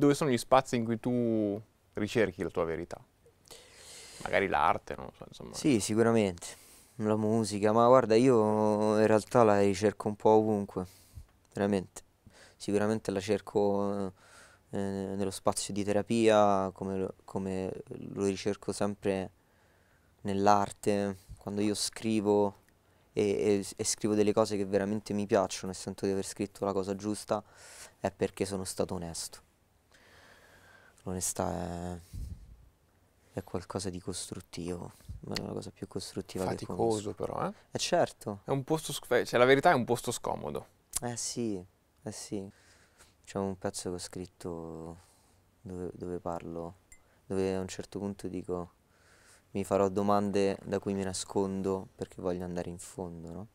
Dove sono gli spazi in cui tu ricerchi la tua verità? Magari l'arte, non so, insomma. Sì, sicuramente. La musica, ma guarda, io in realtà la ricerco un po' ovunque, veramente. Sicuramente la cerco eh, nello spazio di terapia, come come lo ricerco sempre nell'arte, quando io scrivo e, e- e scrivo delle cose che veramente mi piacciono e sento di aver scritto la cosa giusta, è perché sono stato onesto. L'onestà è, è qualcosa di costruttivo, è la cosa più costruttiva che conosco. Faticoso però, eh? Eh certo, È un posto, sc- cioè la verità è un posto scomodo. eh sì, eh sì. C'è un pezzo che ho scritto dove, dove parlo, dove a un certo punto dico mi farò domande da cui mi nascondo perché voglio andare in fondo, no?